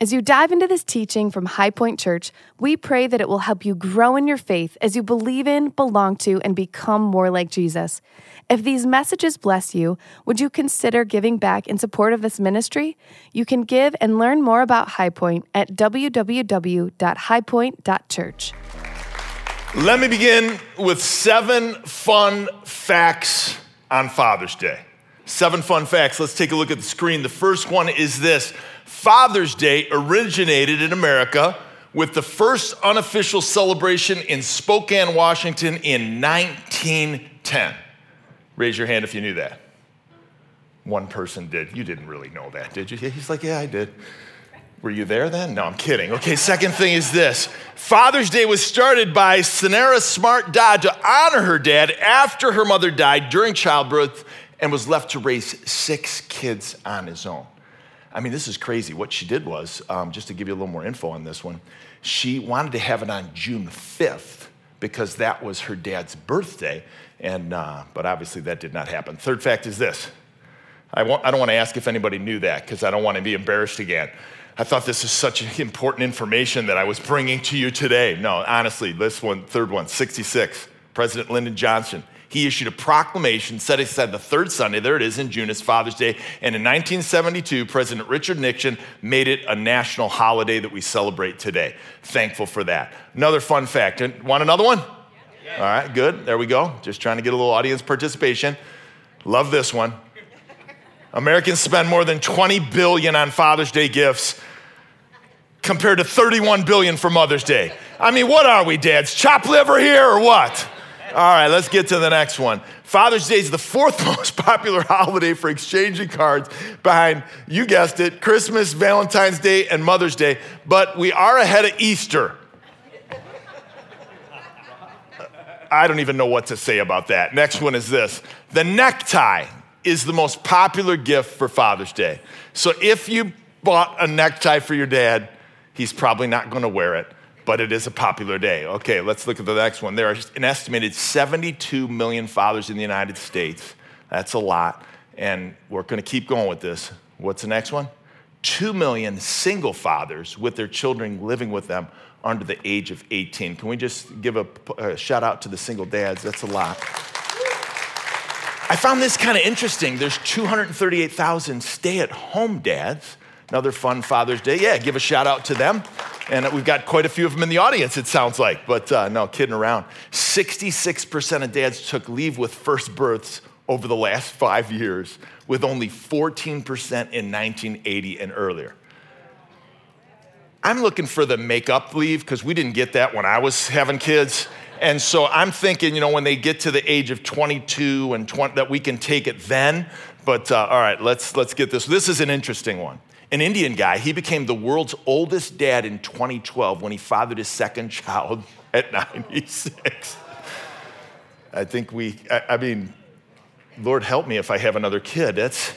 As you dive into this teaching from Highpoint Church, we pray that it will help you grow in your faith as you believe in, belong to, and become more like Jesus. If these messages bless you, would you consider giving back in support of this ministry? You can give and learn more about High Point at www.highpoint.church. Let me begin with seven fun facts on Father's Day. Seven fun facts. Let's take a look at the screen. The first one is this Father's Day originated in America with the first unofficial celebration in Spokane, Washington in 1910. Raise your hand if you knew that. One person did. You didn't really know that, did you? He's like, Yeah, I did. Were you there then? No, I'm kidding. Okay, second thing is this Father's Day was started by Sonora Smart Dodd to honor her dad after her mother died during childbirth and was left to raise six kids on his own. I mean, this is crazy. What she did was, um, just to give you a little more info on this one, she wanted to have it on June 5th because that was her dad's birthday. And, uh, but obviously that did not happen. Third fact is this. I, I don't want to ask if anybody knew that because I don't want to be embarrassed again. I thought this is such important information that I was bringing to you today. No, honestly, this one, third one, 66. President Lyndon Johnson he issued a proclamation set aside the third Sunday, there it is in June, it's Father's Day. And in 1972, President Richard Nixon made it a national holiday that we celebrate today. Thankful for that. Another fun fact. Want another one? All right, good. There we go. Just trying to get a little audience participation. Love this one. Americans spend more than 20 billion on Father's Day gifts compared to 31 billion for Mother's Day. I mean, what are we, dads? Chop liver here or what? All right, let's get to the next one. Father's Day is the fourth most popular holiday for exchanging cards behind, you guessed it, Christmas, Valentine's Day, and Mother's Day, but we are ahead of Easter. I don't even know what to say about that. Next one is this the necktie is the most popular gift for Father's Day. So if you bought a necktie for your dad, he's probably not going to wear it but it is a popular day. Okay, let's look at the next one. There are an estimated 72 million fathers in the United States. That's a lot. And we're going to keep going with this. What's the next one? 2 million single fathers with their children living with them under the age of 18. Can we just give a, a shout out to the single dads? That's a lot. I found this kind of interesting. There's 238,000 stay at home dads. Another fun Father's Day. Yeah, give a shout out to them. And we've got quite a few of them in the audience, it sounds like. But uh, no, kidding around. 66% of dads took leave with first births over the last five years, with only 14% in 1980 and earlier. I'm looking for the make-up leave because we didn't get that when I was having kids. And so I'm thinking, you know, when they get to the age of 22 and 20, that we can take it then. But uh, all right, let's, let's get this. This is an interesting one an Indian guy. He became the world's oldest dad in 2012 when he fathered his second child at 96. I think we, I, I mean, Lord help me if I have another kid. That's,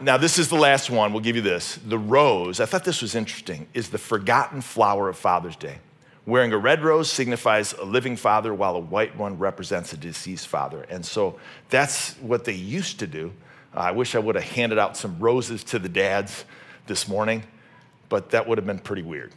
now, this is the last one. We'll give you this. The rose, I thought this was interesting, is the forgotten flower of Father's Day. Wearing a red rose signifies a living father, while a white one represents a deceased father. And so that's what they used to do. I wish I would have handed out some roses to the dads this morning, but that would have been pretty weird.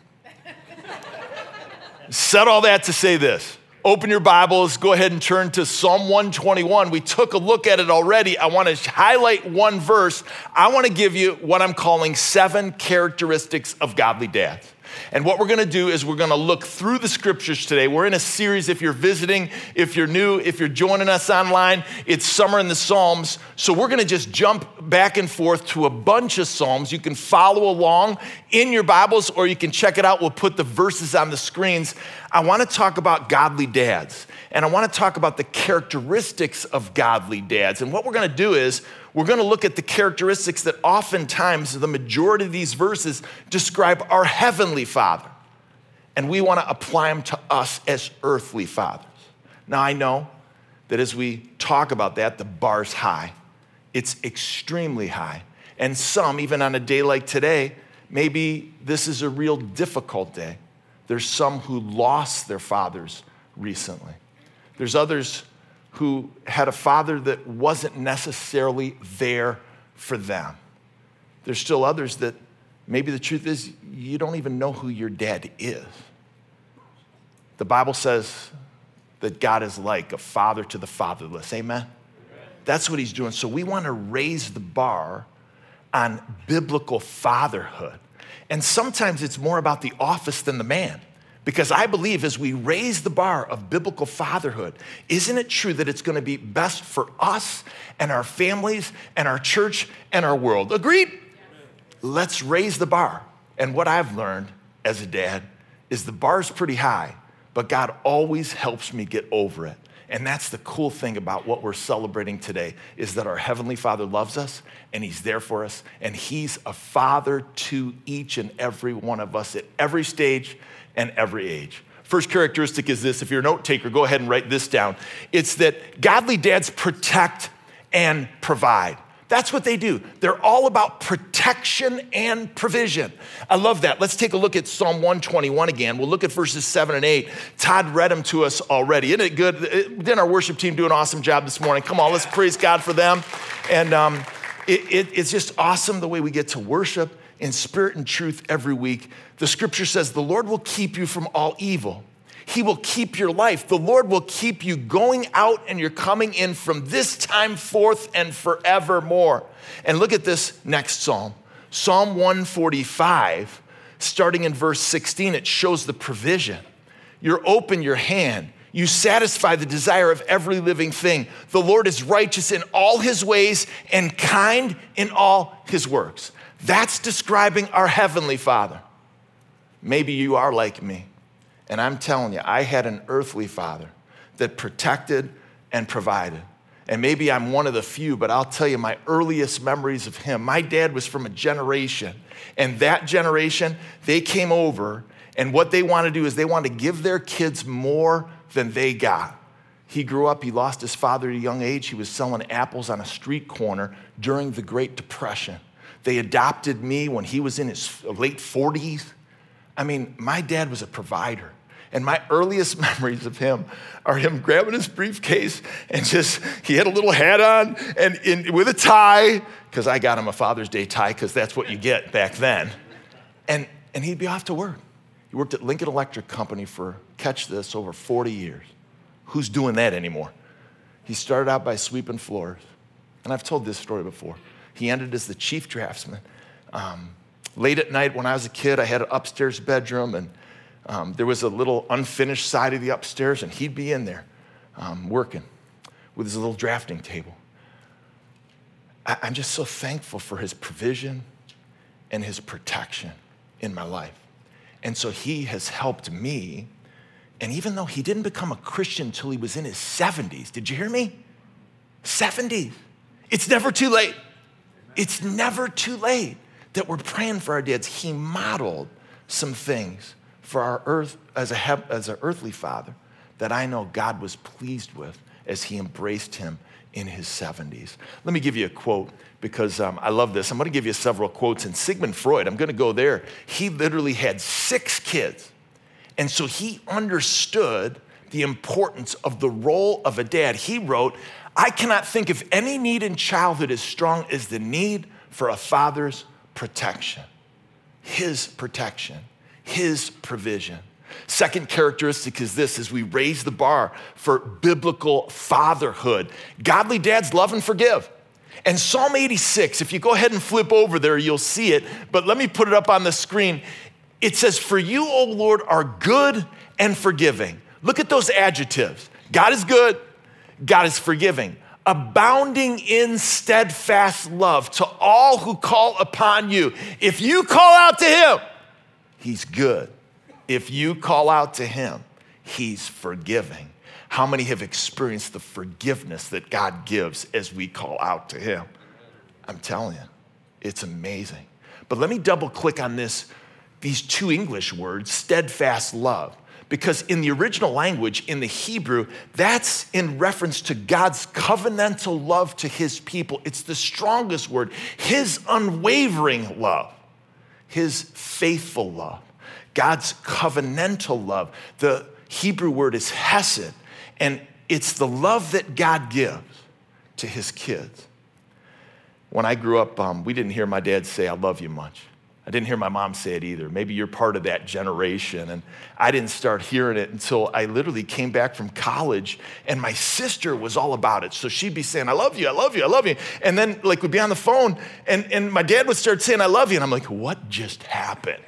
Said all that to say this. Open your Bibles, go ahead and turn to Psalm 121. We took a look at it already. I want to highlight one verse. I want to give you what I'm calling seven characteristics of godly dads. And what we're going to do is we're going to look through the scriptures today. We're in a series. If you're visiting, if you're new, if you're joining us online, it's Summer in the Psalms. So we're going to just jump back and forth to a bunch of Psalms. You can follow along in your Bibles or you can check it out. We'll put the verses on the screens. I want to talk about godly dads. And I want to talk about the characteristics of godly dads. And what we're going to do is we're going to look at the characteristics that oftentimes the majority of these verses describe our heavenly Father. And we want to apply them to us as earthly fathers. Now, I know that as we talk about that, the bar's high. It's extremely high. And some, even on a day like today, maybe this is a real difficult day. There's some who lost their fathers recently. There's others who had a father that wasn't necessarily there for them. There's still others that Maybe the truth is you don't even know who your dad is. The Bible says that God is like a father to the fatherless. Amen? That's what he's doing. So we want to raise the bar on biblical fatherhood. And sometimes it's more about the office than the man. Because I believe as we raise the bar of biblical fatherhood, isn't it true that it's going to be best for us and our families and our church and our world? Agreed? Let's raise the bar. And what I've learned as a dad is the bar's pretty high, but God always helps me get over it. And that's the cool thing about what we're celebrating today is that our heavenly Father loves us and he's there for us and he's a father to each and every one of us at every stage and every age. First characteristic is this if you're a note taker, go ahead and write this down. It's that godly dads protect and provide. That's what they do. They're all about protection and provision. I love that. Let's take a look at Psalm 121 again. We'll look at verses 7 and 8. Todd read them to us already. Isn't it good? Didn't our worship team do an awesome job this morning? Come on, let's praise God for them. And um, it, it, it's just awesome the way we get to worship in spirit and truth every week. The scripture says, The Lord will keep you from all evil. He will keep your life. The Lord will keep you going out and you're coming in from this time forth and forevermore. And look at this next psalm Psalm 145, starting in verse 16, it shows the provision. You're open your hand. You satisfy the desire of every living thing. The Lord is righteous in all his ways and kind in all his works. That's describing our Heavenly Father. Maybe you are like me. And I'm telling you, I had an earthly father that protected and provided. And maybe I'm one of the few, but I'll tell you my earliest memories of him. My dad was from a generation, and that generation, they came over, and what they want to do is they want to give their kids more than they got. He grew up, he lost his father at a young age. He was selling apples on a street corner during the Great Depression. They adopted me when he was in his late 40s. I mean, my dad was a provider. And my earliest memories of him are him grabbing his briefcase and just, he had a little hat on and in, with a tie, because I got him a Father's Day tie, because that's what you get back then. And, and he'd be off to work. He worked at Lincoln Electric Company for, catch this, over 40 years. Who's doing that anymore? He started out by sweeping floors. And I've told this story before. He ended as the chief draftsman. Um, late at night when I was a kid, I had an upstairs bedroom, and um, there was a little unfinished side of the upstairs, and he'd be in there um, working with his little drafting table. I, I'm just so thankful for his provision and his protection in my life. And so he has helped me. And even though he didn't become a Christian until he was in his 70s, did you hear me? 70s. It's never too late. It's never too late that we're praying for our dads. He modeled some things for our earth as a as an earthly father that I know God was pleased with as he embraced him in his 70s. Let me give you a quote because um, I love this. I'm going to give you several quotes. And Sigmund Freud, I'm going to go there. He literally had six kids. And so he understood the importance of the role of a dad. He wrote, I cannot think of any need in childhood as strong as the need for a father's protection. His protection his provision. Second characteristic is this as we raise the bar for biblical fatherhood. Godly dads love and forgive. And Psalm 86, if you go ahead and flip over there, you'll see it, but let me put it up on the screen. It says, For you, O Lord, are good and forgiving. Look at those adjectives. God is good, God is forgiving, abounding in steadfast love to all who call upon you. If you call out to Him, He's good. If you call out to Him, He's forgiving. How many have experienced the forgiveness that God gives as we call out to Him? I'm telling you, it's amazing. But let me double click on this, these two English words, steadfast love. Because in the original language, in the Hebrew, that's in reference to God's covenantal love to his people. It's the strongest word, his unwavering love his faithful love, God's covenantal love. The Hebrew word is hesed, and it's the love that God gives to his kids. When I grew up, um, we didn't hear my dad say, I love you much. I didn't hear my mom say it either. Maybe you're part of that generation. And I didn't start hearing it until I literally came back from college and my sister was all about it. So she'd be saying, I love you, I love you, I love you. And then, like, we'd be on the phone and, and my dad would start saying, I love you. And I'm like, what just happened?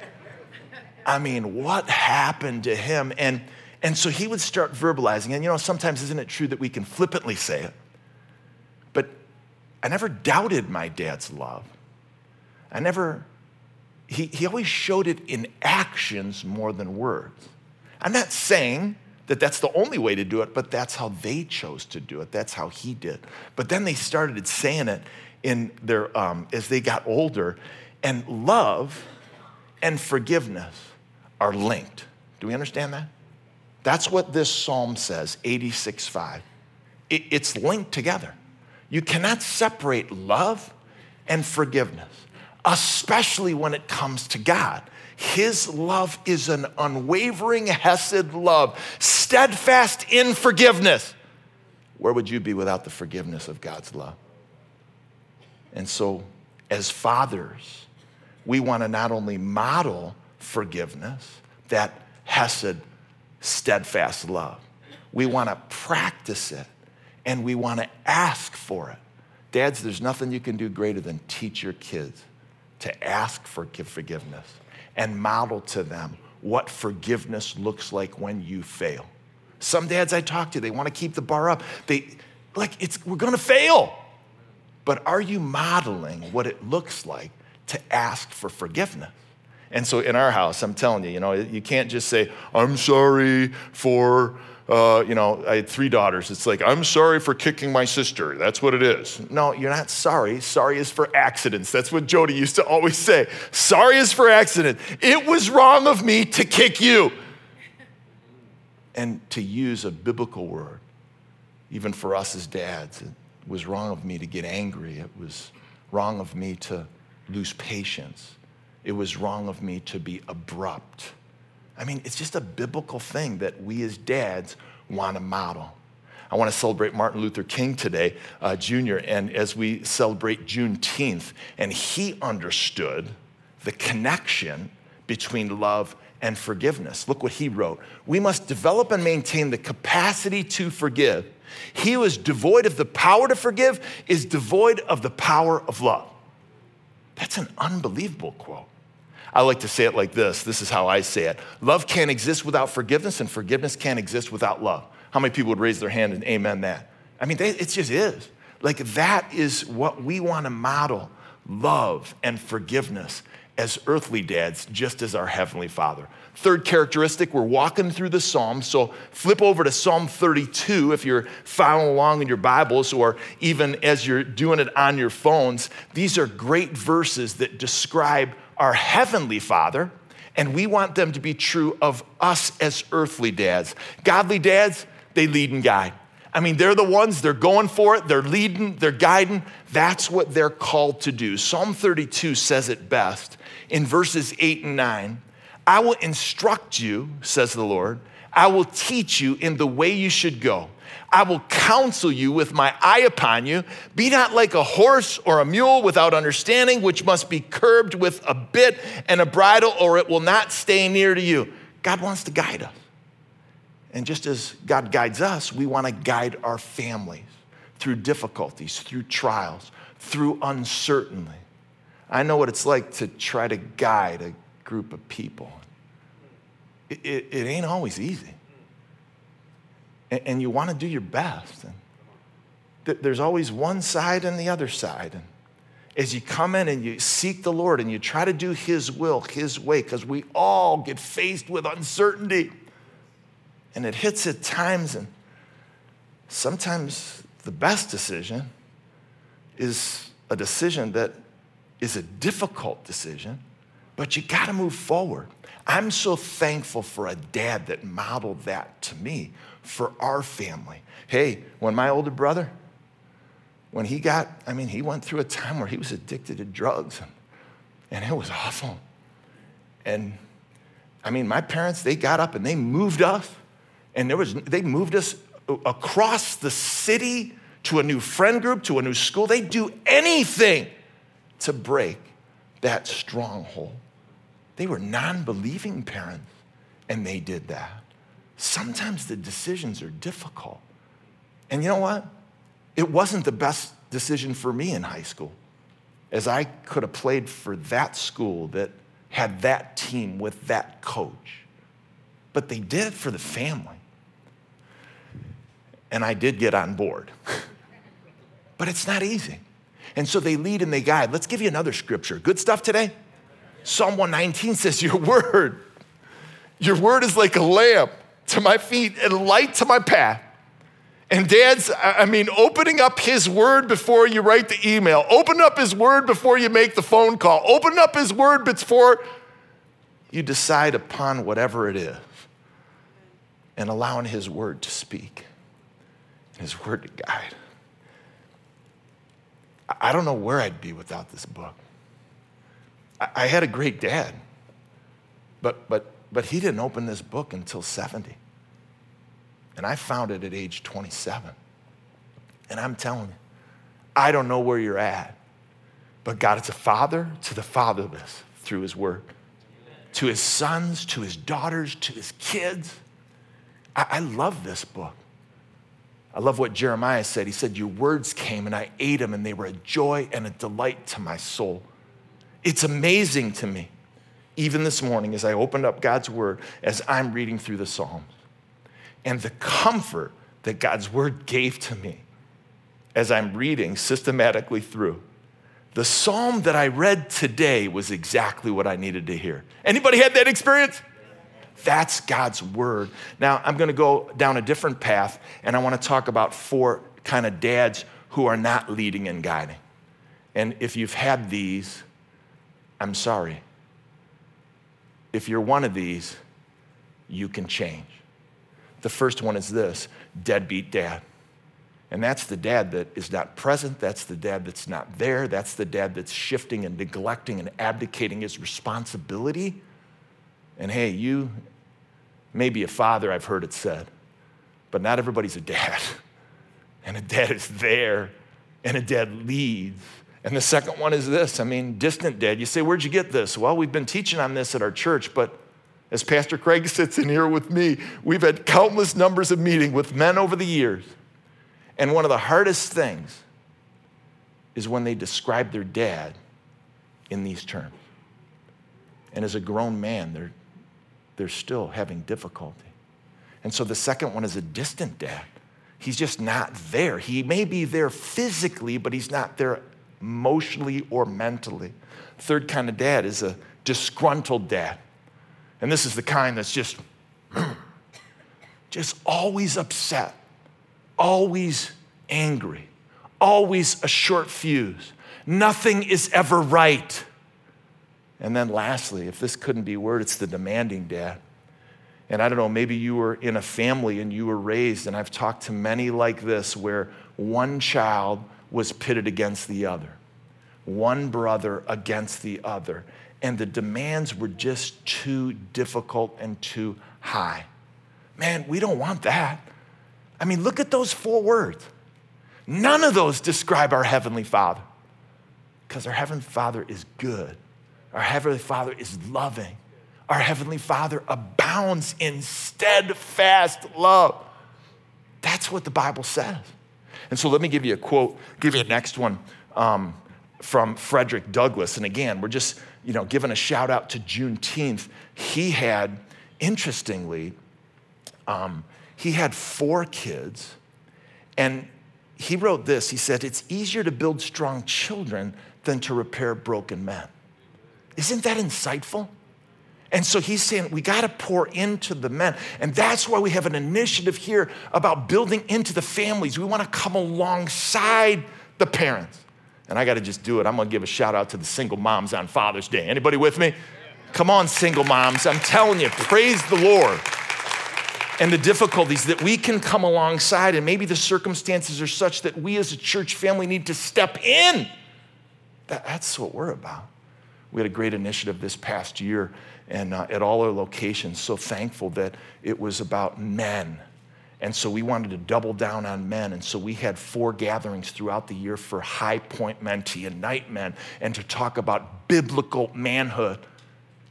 I mean, what happened to him? And, and so he would start verbalizing. And, you know, sometimes isn't it true that we can flippantly say it? But I never doubted my dad's love. I never he, he always showed it in actions more than words. I'm not saying that that's the only way to do it, but that's how they chose to do it. That's how he did. But then they started saying it in their um, as they got older, and love and forgiveness are linked. Do we understand that? That's what this psalm says, 86:5. It, it's linked together. You cannot separate love and forgiveness especially when it comes to God. His love is an unwavering Hesed love, steadfast in forgiveness. Where would you be without the forgiveness of God's love? And so, as fathers, we want to not only model forgiveness, that Hesed, steadfast love, we want to practice it and we want to ask for it. Dads, there's nothing you can do greater than teach your kids to ask for forgiveness and model to them what forgiveness looks like when you fail. Some dads I talk to, they want to keep the bar up. They like it's we're going to fail. But are you modeling what it looks like to ask for forgiveness? And so in our house, I'm telling you, you know, you can't just say, I'm sorry for uh, you know, I had three daughters. It's like, I'm sorry for kicking my sister. That's what it is. No, you're not sorry. Sorry is for accidents. That's what Jody used to always say. Sorry is for accident. It was wrong of me to kick you. And to use a biblical word, even for us as dads, it was wrong of me to get angry. It was wrong of me to lose patience. It was wrong of me to be abrupt. I mean, it's just a biblical thing that we as dads want to model. I want to celebrate Martin Luther King today, uh, Jr., and as we celebrate Juneteenth, and he understood the connection between love and forgiveness. Look what he wrote. We must develop and maintain the capacity to forgive. He who is devoid of the power to forgive is devoid of the power of love. That's an unbelievable quote. I like to say it like this this is how I say it love can't exist without forgiveness, and forgiveness can't exist without love. How many people would raise their hand and amen that? I mean, they, it just is. Like, that is what we want to model love and forgiveness as earthly dads, just as our Heavenly Father. Third characteristic, we're walking through the Psalms. So flip over to Psalm 32 if you're following along in your Bibles or even as you're doing it on your phones. These are great verses that describe our Heavenly Father, and we want them to be true of us as earthly dads. Godly dads, they lead and guide. I mean, they're the ones, they're going for it, they're leading, they're guiding. That's what they're called to do. Psalm 32 says it best in verses 8 and 9. I will instruct you, says the Lord. I will teach you in the way you should go. I will counsel you with my eye upon you. Be not like a horse or a mule without understanding, which must be curbed with a bit and a bridle, or it will not stay near to you. God wants to guide us. And just as God guides us, we want to guide our families through difficulties, through trials, through uncertainty. I know what it's like to try to guide a group of people. It, it, it ain't always easy and, and you want to do your best. And th- there's always one side and the other side. And as you come in and you seek the Lord and you try to do His will, His way, because we all get faced with uncertainty. And it hits at times, and sometimes the best decision is a decision that is a difficult decision, but you got to move forward. I'm so thankful for a dad that modeled that to me for our family. Hey, when my older brother, when he got, I mean, he went through a time where he was addicted to drugs and, and it was awful. And I mean, my parents, they got up and they moved us and there was, they moved us across the city to a new friend group, to a new school. They'd do anything to break that stronghold. They were non believing parents, and they did that. Sometimes the decisions are difficult. And you know what? It wasn't the best decision for me in high school, as I could have played for that school that had that team with that coach. But they did it for the family. And I did get on board. but it's not easy. And so they lead and they guide. Let's give you another scripture. Good stuff today? Psalm 119 says, Your word, your word is like a lamp to my feet and light to my path. And dad's, I mean, opening up his word before you write the email, open up his word before you make the phone call, open up his word before you decide upon whatever it is, and allowing his word to speak, his word to guide. I don't know where I'd be without this book. I had a great dad, but, but, but he didn't open this book until 70. And I found it at age 27. And I'm telling you, I don't know where you're at, but God is a father to the fatherless through his word, to his sons, to his daughters, to his kids. I, I love this book. I love what Jeremiah said. He said, Your words came and I ate them, and they were a joy and a delight to my soul. It's amazing to me, even this morning, as I opened up God's word, as I'm reading through the Psalms and the comfort that God's word gave to me as I'm reading systematically through. The psalm that I read today was exactly what I needed to hear. Anybody had that experience? That's God's word. Now, I'm going to go down a different path and I want to talk about four kind of dads who are not leading and guiding. And if you've had these, I'm sorry. If you're one of these, you can change. The first one is this deadbeat dad. And that's the dad that is not present. That's the dad that's not there. That's the dad that's shifting and neglecting and abdicating his responsibility. And hey, you may be a father, I've heard it said, but not everybody's a dad. And a dad is there, and a dad leads. And the second one is this I mean, distant dad. You say, Where'd you get this? Well, we've been teaching on this at our church, but as Pastor Craig sits in here with me, we've had countless numbers of meetings with men over the years. And one of the hardest things is when they describe their dad in these terms. And as a grown man, they're, they're still having difficulty. And so the second one is a distant dad. He's just not there. He may be there physically, but he's not there emotionally or mentally. Third kind of dad is a disgruntled dad. And this is the kind that's just, just always upset, always angry, always a short fuse. Nothing is ever right. And then lastly, if this couldn't be word, it's the demanding dad. And I don't know, maybe you were in a family and you were raised, and I've talked to many like this where one child was pitted against the other, one brother against the other and the demands were just too difficult and too high. Man, we don't want that. I mean, look at those four words. None of those describe our Heavenly Father because our Heavenly Father is good. Our Heavenly Father is loving. Our Heavenly Father abounds in steadfast love. That's what the Bible says. And so let me give you a quote, give you a next one um, from Frederick Douglass. And again, we're just you know, giving a shout out to Juneteenth, he had, interestingly, um, he had four kids, and he wrote this. He said, It's easier to build strong children than to repair broken men. Isn't that insightful? And so he's saying we got to pour into the men. And that's why we have an initiative here about building into the families. We want to come alongside the parents. And I got to just do it. I'm going to give a shout out to the single moms on Father's Day. Anybody with me? Come on, single moms. I'm telling you, praise the Lord. And the difficulties that we can come alongside, and maybe the circumstances are such that we as a church family need to step in. That, that's what we're about. We had a great initiative this past year and uh, at all our locations. So thankful that it was about men and so we wanted to double down on men. And so we had four gatherings throughout the year for Highpoint men to unite men and to talk about biblical manhood.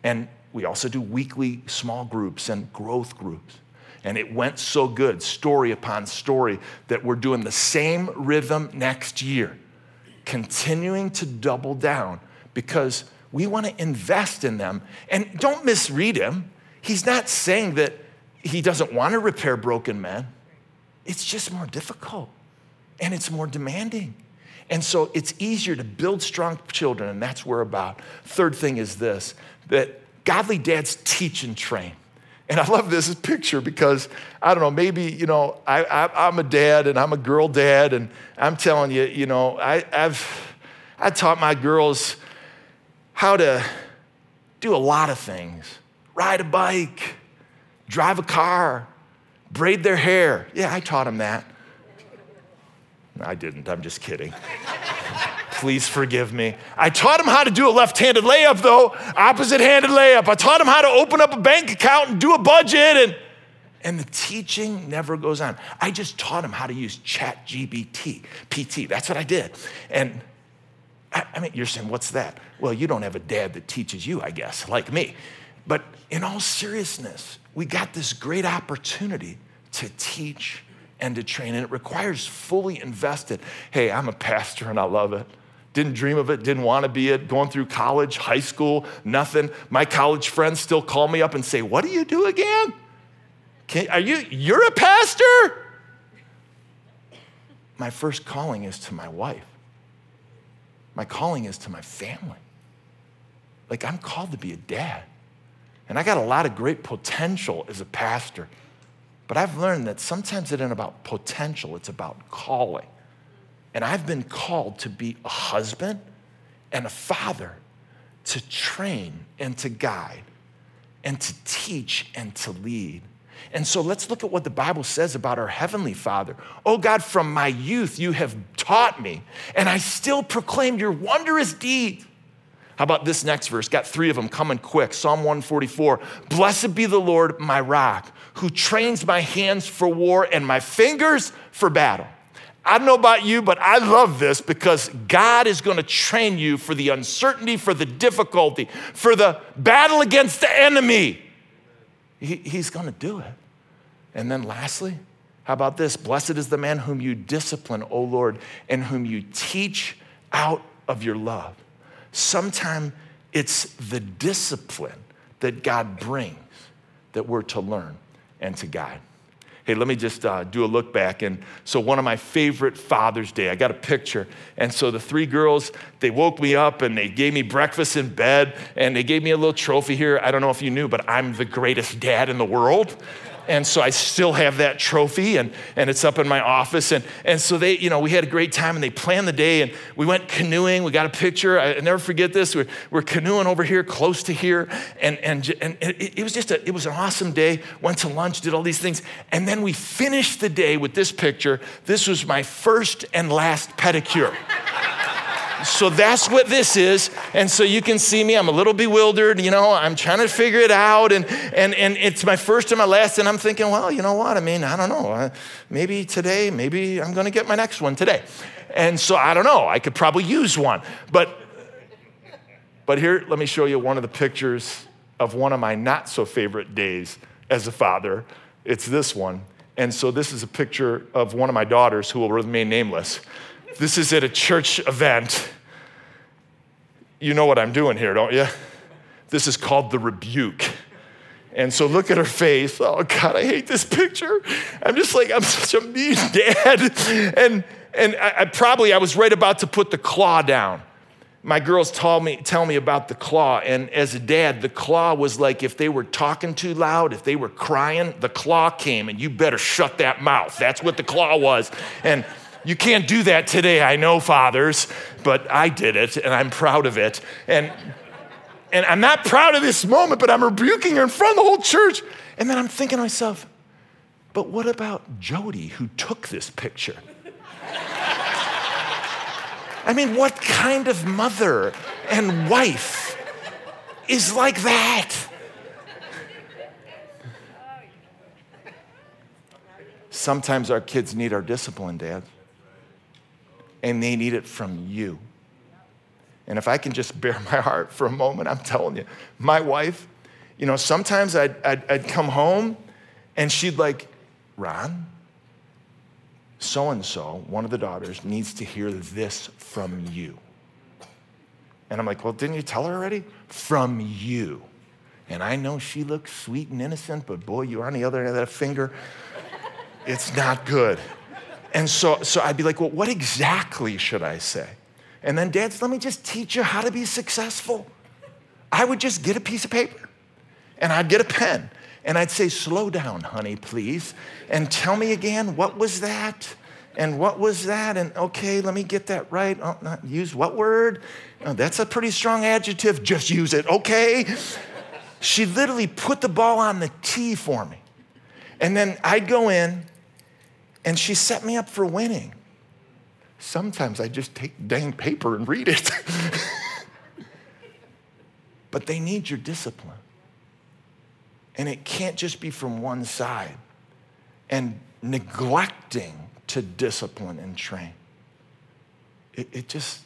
And we also do weekly small groups and growth groups. And it went so good, story upon story, that we're doing the same rhythm next year, continuing to double down because we want to invest in them. And don't misread him. He's not saying that he doesn't want to repair broken men, it's just more difficult and it's more demanding. And so it's easier to build strong children, and that's where about. Third thing is this that godly dads teach and train. And I love this picture because I don't know, maybe, you know, I, am a dad and I'm a girl dad, and I'm telling you, you know, I, I've I taught my girls how to do a lot of things ride a bike, drive a car, braid their hair. Yeah, I taught them that. I didn't, I'm just kidding. Please forgive me. I taught him how to do a left handed layup, though, opposite handed layup. I taught him how to open up a bank account and do a budget, and, and the teaching never goes on. I just taught him how to use Chat GBT, PT. That's what I did. And I, mean, you're saying, what's that? Well, you don't have a dad that teaches you, I guess, like me. But in all seriousness, we got this great opportunity to teach and to train, and it requires fully invested. Hey, I'm a pastor and I love it. Didn't dream of it, didn't want to be it, going through college, high school, nothing. My college friends still call me up and say, What do you do again? Can, are you, you're a pastor? My first calling is to my wife. My calling is to my family. Like, I'm called to be a dad. And I got a lot of great potential as a pastor. But I've learned that sometimes it isn't about potential, it's about calling. And I've been called to be a husband and a father, to train and to guide, and to teach and to lead. And so let's look at what the Bible says about our Heavenly Father. Oh God, from my youth you have taught me, and I still proclaim your wondrous deed. How about this next verse? Got three of them coming quick. Psalm 144 Blessed be the Lord, my rock, who trains my hands for war and my fingers for battle. I don't know about you, but I love this because God is going to train you for the uncertainty, for the difficulty, for the battle against the enemy. He, he's going to do it. And then lastly, how about this? Blessed is the man whom you discipline, O Lord, and whom you teach out of your love. Sometimes it's the discipline that God brings that we're to learn and to guide. Hey, let me just uh, do a look back. And so, one of my favorite Father's Day, I got a picture. And so, the three girls, they woke me up and they gave me breakfast in bed and they gave me a little trophy here. I don't know if you knew, but I'm the greatest dad in the world. And so I still have that trophy and, and it's up in my office. And, and so they, you know, we had a great time and they planned the day and we went canoeing. We got a picture. I, never forget this. We're, we're canoeing over here, close to here. And, and, and it, it was just a, it was an awesome day. Went to lunch, did all these things. And then we finished the day with this picture. This was my first and last pedicure. So that's what this is. And so you can see me, I'm a little bewildered, you know, I'm trying to figure it out. And, and, and it's my first and my last. And I'm thinking, well, you know what? I mean, I don't know. Uh, maybe today, maybe I'm going to get my next one today. And so I don't know. I could probably use one. But, but here, let me show you one of the pictures of one of my not so favorite days as a father. It's this one. And so this is a picture of one of my daughters who will remain nameless. This is at a church event. You know what I'm doing here, don't you? This is called the rebuke. And so look at her face. Oh God, I hate this picture. I'm just like, I'm such a mean dad. And and I, I probably I was right about to put the claw down. My girls told me, tell me about the claw. And as a dad, the claw was like if they were talking too loud, if they were crying, the claw came and you better shut that mouth. That's what the claw was. And you can't do that today, I know, fathers, but I did it and I'm proud of it. And, and I'm not proud of this moment, but I'm rebuking her in front of the whole church. And then I'm thinking to myself, but what about Jody who took this picture? I mean, what kind of mother and wife is like that? Sometimes our kids need our discipline, Dad and they need it from you. And if I can just bear my heart for a moment, I'm telling you, my wife you know, sometimes I'd, I'd, I'd come home and she'd like, Ron, so and so, one of the daughters, needs to hear this from you. And I'm like, well, didn't you tell her already? From you. And I know she looks sweet and innocent, but boy, you're on the other end of that finger. It's not good. And so, so I'd be like, well, what exactly should I say? And then, dads, let me just teach you how to be successful. I would just get a piece of paper and I'd get a pen and I'd say, slow down, honey, please. And tell me again, what was that? And what was that? And okay, let me get that right. Oh, not use what word? Oh, that's a pretty strong adjective. Just use it, okay? She literally put the ball on the tee for me. And then I'd go in and she set me up for winning. Sometimes I just take dang paper and read it. but they need your discipline. And it can't just be from one side and neglecting to discipline and train. It, it just,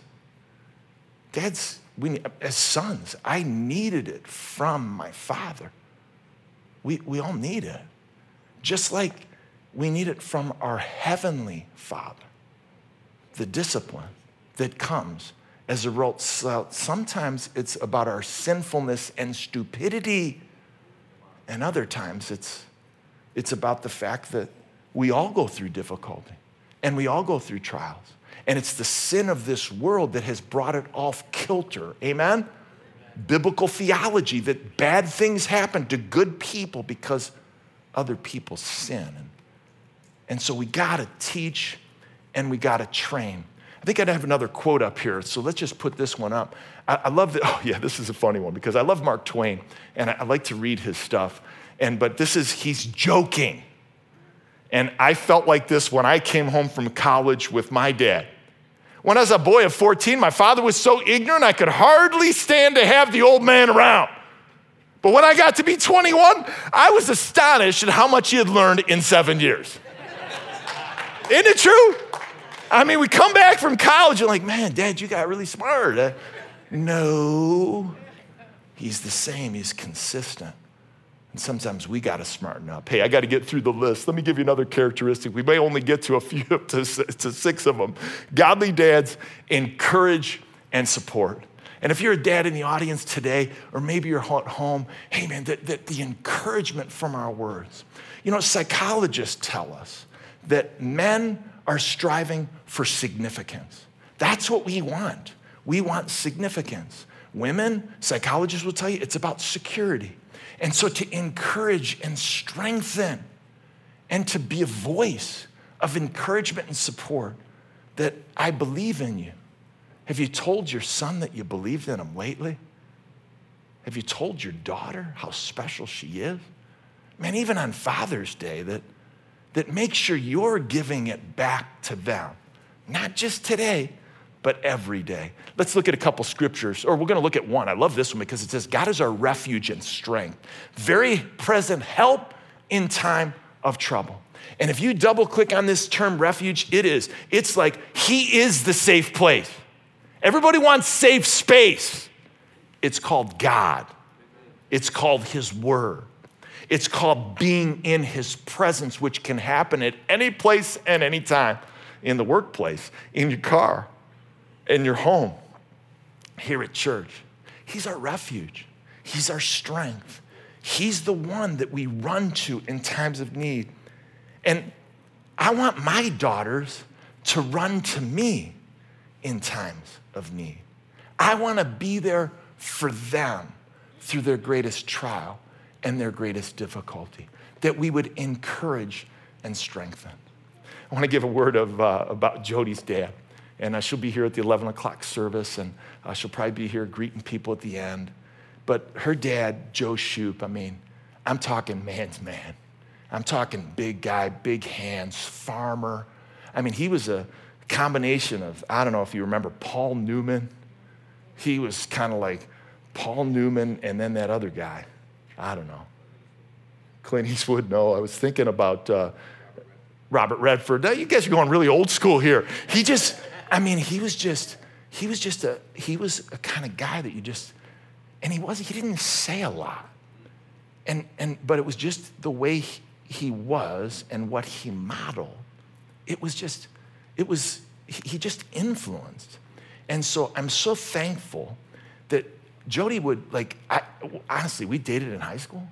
dads, we, as sons, I needed it from my father. We, we all need it. Just like we need it from our heavenly father. The discipline that comes as a result. Sometimes it's about our sinfulness and stupidity, and other times it's, it's about the fact that we all go through difficulty and we all go through trials. And it's the sin of this world that has brought it off kilter. Amen? Biblical theology that bad things happen to good people because other people sin. And, and so we got to teach and we got to train. I think I'd have another quote up here, so let's just put this one up. I, I love that. Oh, yeah, this is a funny one because I love Mark Twain and I, I like to read his stuff. And but this is he's joking. And I felt like this when I came home from college with my dad. When I was a boy of 14, my father was so ignorant I could hardly stand to have the old man around. But when I got to be 21, I was astonished at how much he had learned in seven years. Isn't it true? I mean, we come back from college and like, man, dad, you got really smart. Uh, no, he's the same, he's consistent. And sometimes we got to smarten up. Hey, I got to get through the list. Let me give you another characteristic. We may only get to a few, to, to six of them. Godly dads encourage and support. And if you're a dad in the audience today, or maybe you're at home, hey man, that, that the encouragement from our words. You know, psychologists tell us that men are striving for significance. That's what we want. We want significance. Women, psychologists will tell you, it's about security. And so to encourage and strengthen and to be a voice of encouragement and support that I believe in you. Have you told your son that you believed in him lately? Have you told your daughter how special she is? Man, even on Father's Day, that, that make sure you're giving it back to them. Not just today, but every day. Let's look at a couple scriptures, or we're going to look at one. I love this one because it says, God is our refuge and strength, very present help in time of trouble. And if you double click on this term refuge, it is. It's like He is the safe place. Everybody wants safe space. It's called God, it's called His Word. It's called being in His presence, which can happen at any place and any time in the workplace, in your car, in your home, here at church. He's our refuge, He's our strength. He's the one that we run to in times of need. And I want my daughters to run to me in times of need. I want to be there for them through their greatest trial and their greatest difficulty, that we would encourage and strengthen. I want to give a word of, uh, about Jody's dad and uh, she'll be here at the 11 o'clock service, and uh, she'll probably be here greeting people at the end. But her dad, Joe Shoop, I mean, I'm talking man's man. I'm talking big guy, big hands, farmer. I mean, he was a combination of, I don't know if you remember Paul Newman. He was kind of like Paul Newman and then that other guy. I don't know. Clint Eastwood, no. I was thinking about uh, Robert Redford. You guys are going really old school here. He just, I mean, he was just, he was just a, he was a kind of guy that you just, and he wasn't—he didn't say a lot. And, and, but it was just the way he, he was and what he modeled. It was just, it was, he just influenced. And so I'm so thankful that Jody would, like, I, honestly, we dated in high school,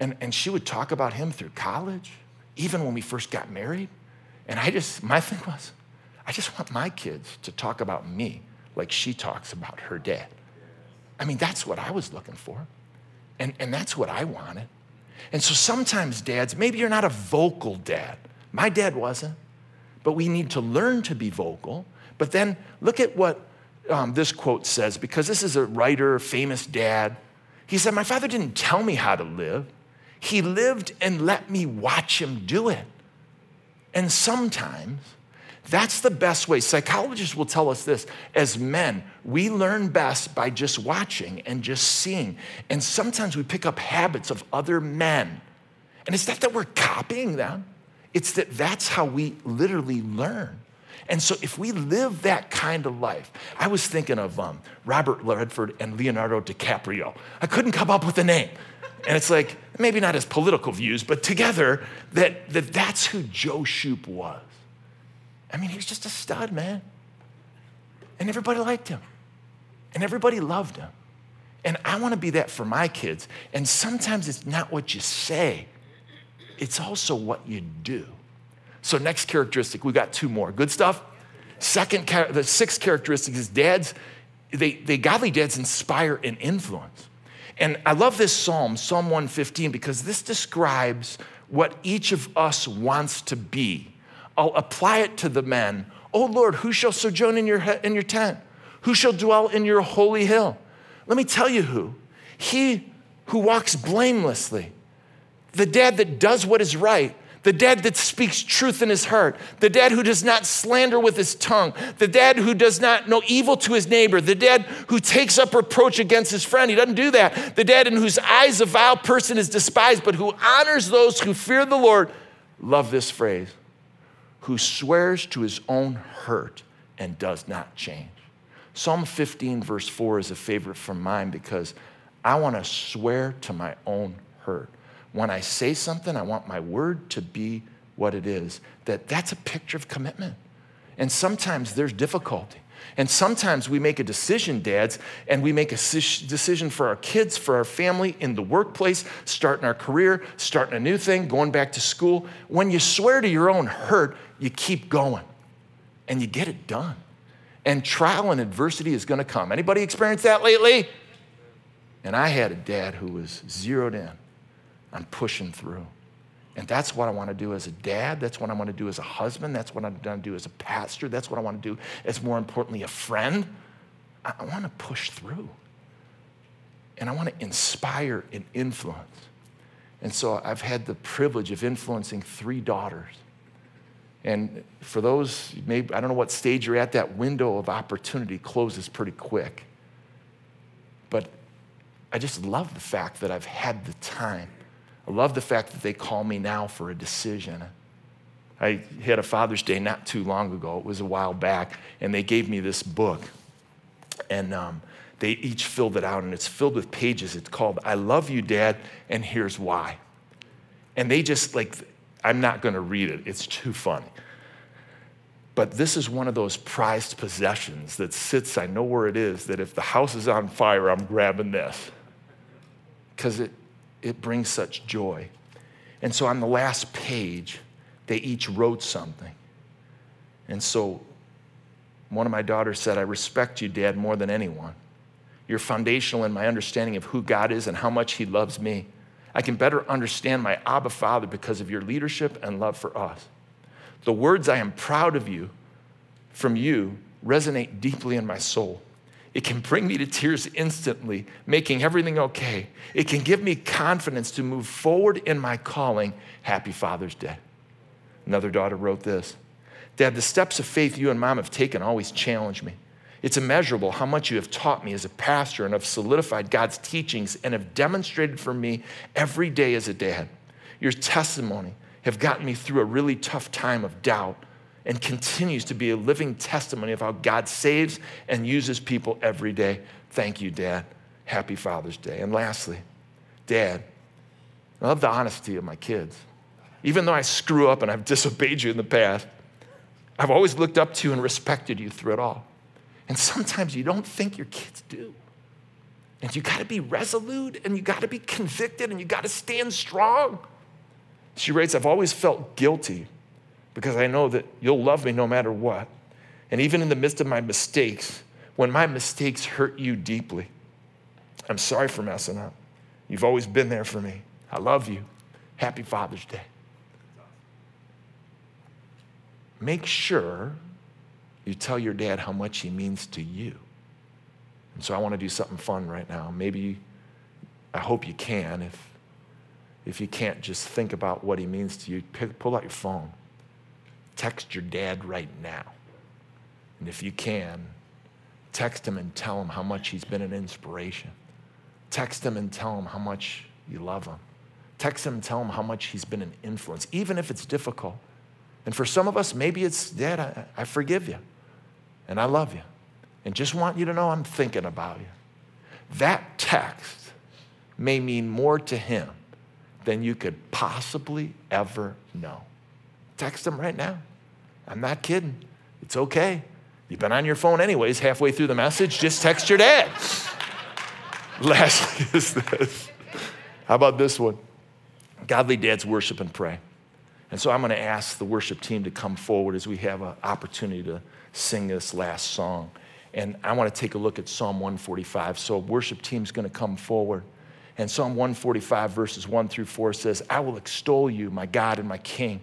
and, and she would talk about him through college, even when we first got married. And I just, my thing was, I just want my kids to talk about me like she talks about her dad. I mean, that's what I was looking for. And, and that's what I wanted. And so sometimes, dads, maybe you're not a vocal dad. My dad wasn't, but we need to learn to be vocal. But then look at what um, this quote says, because this is a writer, famous dad. He said, My father didn't tell me how to live, he lived and let me watch him do it. And sometimes that's the best way. Psychologists will tell us this as men, we learn best by just watching and just seeing. And sometimes we pick up habits of other men. And it's not that we're copying them, it's that that's how we literally learn. And so, if we live that kind of life, I was thinking of um, Robert Redford and Leonardo DiCaprio. I couldn't come up with a name. And it's like, maybe not his political views, but together, that, that that's who Joe Shoop was. I mean, he was just a stud, man. And everybody liked him. And everybody loved him. And I want to be that for my kids. And sometimes it's not what you say, it's also what you do. So, next characteristic, we got two more. Good stuff? Second, the sixth characteristic is dads, they, they godly dads inspire and influence. And I love this psalm, Psalm 115, because this describes what each of us wants to be. I'll apply it to the men. Oh Lord, who shall sojourn in your, in your tent? Who shall dwell in your holy hill? Let me tell you who. He who walks blamelessly, the dad that does what is right, the dad that speaks truth in his heart, the dad who does not slander with his tongue, the dad who does not know evil to his neighbor, the dad who takes up reproach against his friend. He doesn't do that. The dad in whose eyes a vile person is despised, but who honors those who fear the Lord. Love this phrase who swears to his own hurt and does not change. Psalm 15, verse 4 is a favorite from mine because I want to swear to my own hurt. When I say something, I want my word to be what it is. That that's a picture of commitment. And sometimes there's difficulty. And sometimes we make a decision, dads, and we make a decision for our kids, for our family, in the workplace, starting our career, starting a new thing, going back to school. When you swear to your own hurt, you keep going and you get it done. And trial and adversity is going to come. Anybody experienced that lately? And I had a dad who was zeroed in on pushing through. And that's what I want to do as a dad. That's what I want to do as a husband. That's what I want to do as a pastor. That's what I want to do as, more importantly, a friend. I want to push through. And I want to inspire and influence. And so I've had the privilege of influencing three daughters. And for those, maybe, I don't know what stage you're at, that window of opportunity closes pretty quick. But I just love the fact that I've had the time I love the fact that they call me now for a decision. I had a Father's Day not too long ago, it was a while back, and they gave me this book. And um, they each filled it out, and it's filled with pages. It's called I Love You, Dad, and Here's Why. And they just like, I'm not gonna read it, it's too funny. But this is one of those prized possessions that sits, I know where it is, that if the house is on fire, I'm grabbing this. Because it, it brings such joy. And so on the last page, they each wrote something. And so one of my daughters said, I respect you, Dad, more than anyone. You're foundational in my understanding of who God is and how much He loves me. I can better understand my Abba Father because of your leadership and love for us. The words I am proud of you from you resonate deeply in my soul. It can bring me to tears instantly, making everything okay. It can give me confidence to move forward in my calling. Happy Father's Day. Another daughter wrote this Dad, the steps of faith you and mom have taken always challenge me. It's immeasurable how much you have taught me as a pastor and have solidified God's teachings and have demonstrated for me every day as a dad. Your testimony have gotten me through a really tough time of doubt and continues to be a living testimony of how God saves and uses people every day. Thank you, Dad. Happy Father's Day. And lastly, Dad, I love the honesty of my kids. Even though I screw up and I've disobeyed you in the past, I've always looked up to and respected you through it all. And sometimes you don't think your kids do. And you got to be resolute and you got to be convicted and you got to stand strong. She writes, I've always felt guilty because I know that you'll love me no matter what. And even in the midst of my mistakes, when my mistakes hurt you deeply, I'm sorry for messing up. You've always been there for me. I love you. Happy Father's Day. Make sure you tell your dad how much he means to you. And so I want to do something fun right now. Maybe, I hope you can. If, if you can't, just think about what he means to you. Pick, pull out your phone. Text your dad right now. And if you can, text him and tell him how much he's been an inspiration. Text him and tell him how much you love him. Text him and tell him how much he's been an influence, even if it's difficult. And for some of us, maybe it's, Dad, I, I forgive you and I love you and just want you to know I'm thinking about you. That text may mean more to him than you could possibly ever know. Text him right now. I'm not kidding. It's okay. You've been on your phone anyways, halfway through the message, just text your dad. Lastly, is this. How about this one? Godly dads worship and pray. And so I'm going to ask the worship team to come forward as we have an opportunity to sing this last song. And I want to take a look at Psalm 145. So, worship team's going to come forward. And Psalm 145, verses 1 through 4 says, I will extol you, my God and my King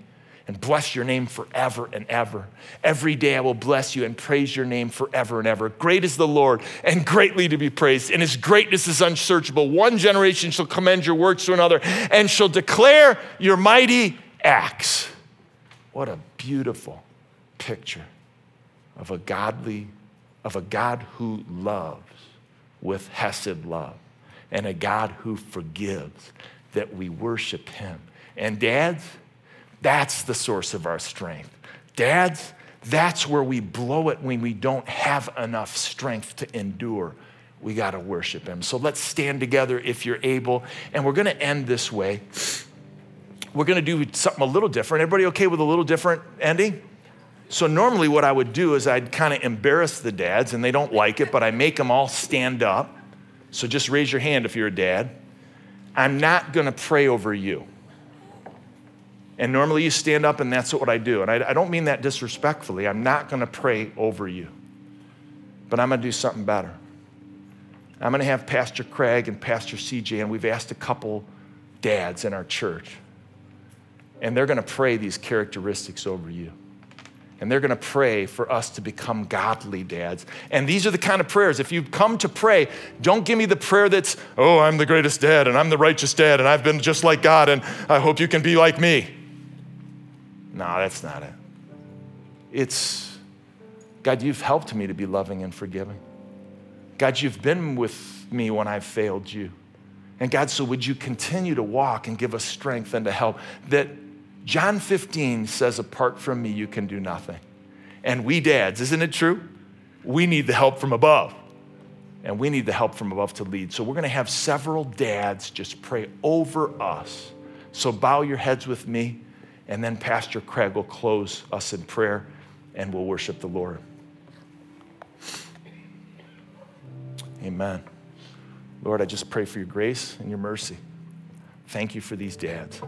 and bless your name forever and ever. Every day I will bless you and praise your name forever and ever. Great is the Lord and greatly to be praised, and his greatness is unsearchable. One generation shall commend your works to another and shall declare your mighty acts. What a beautiful picture of a godly, of a God who loves with Hesed love and a God who forgives, that we worship him. And dads, that's the source of our strength. Dads, that's where we blow it when we don't have enough strength to endure. We got to worship Him. So let's stand together if you're able. And we're going to end this way. We're going to do something a little different. Everybody okay with a little different ending? So, normally, what I would do is I'd kind of embarrass the dads, and they don't like it, but I make them all stand up. So, just raise your hand if you're a dad. I'm not going to pray over you. And normally you stand up and that's what I do. And I, I don't mean that disrespectfully. I'm not going to pray over you. But I'm going to do something better. I'm going to have Pastor Craig and Pastor CJ, and we've asked a couple dads in our church. And they're going to pray these characteristics over you. And they're going to pray for us to become godly dads. And these are the kind of prayers. If you come to pray, don't give me the prayer that's, oh, I'm the greatest dad and I'm the righteous dad and I've been just like God and I hope you can be like me. No, that's not it. It's, God, you've helped me to be loving and forgiving. God, you've been with me when I've failed you. And God, so would you continue to walk and give us strength and to help? That John 15 says, apart from me, you can do nothing. And we dads, isn't it true? We need the help from above. And we need the help from above to lead. So we're going to have several dads just pray over us. So bow your heads with me. And then Pastor Craig will close us in prayer and we'll worship the Lord. Amen. Lord, I just pray for your grace and your mercy. Thank you for these dads.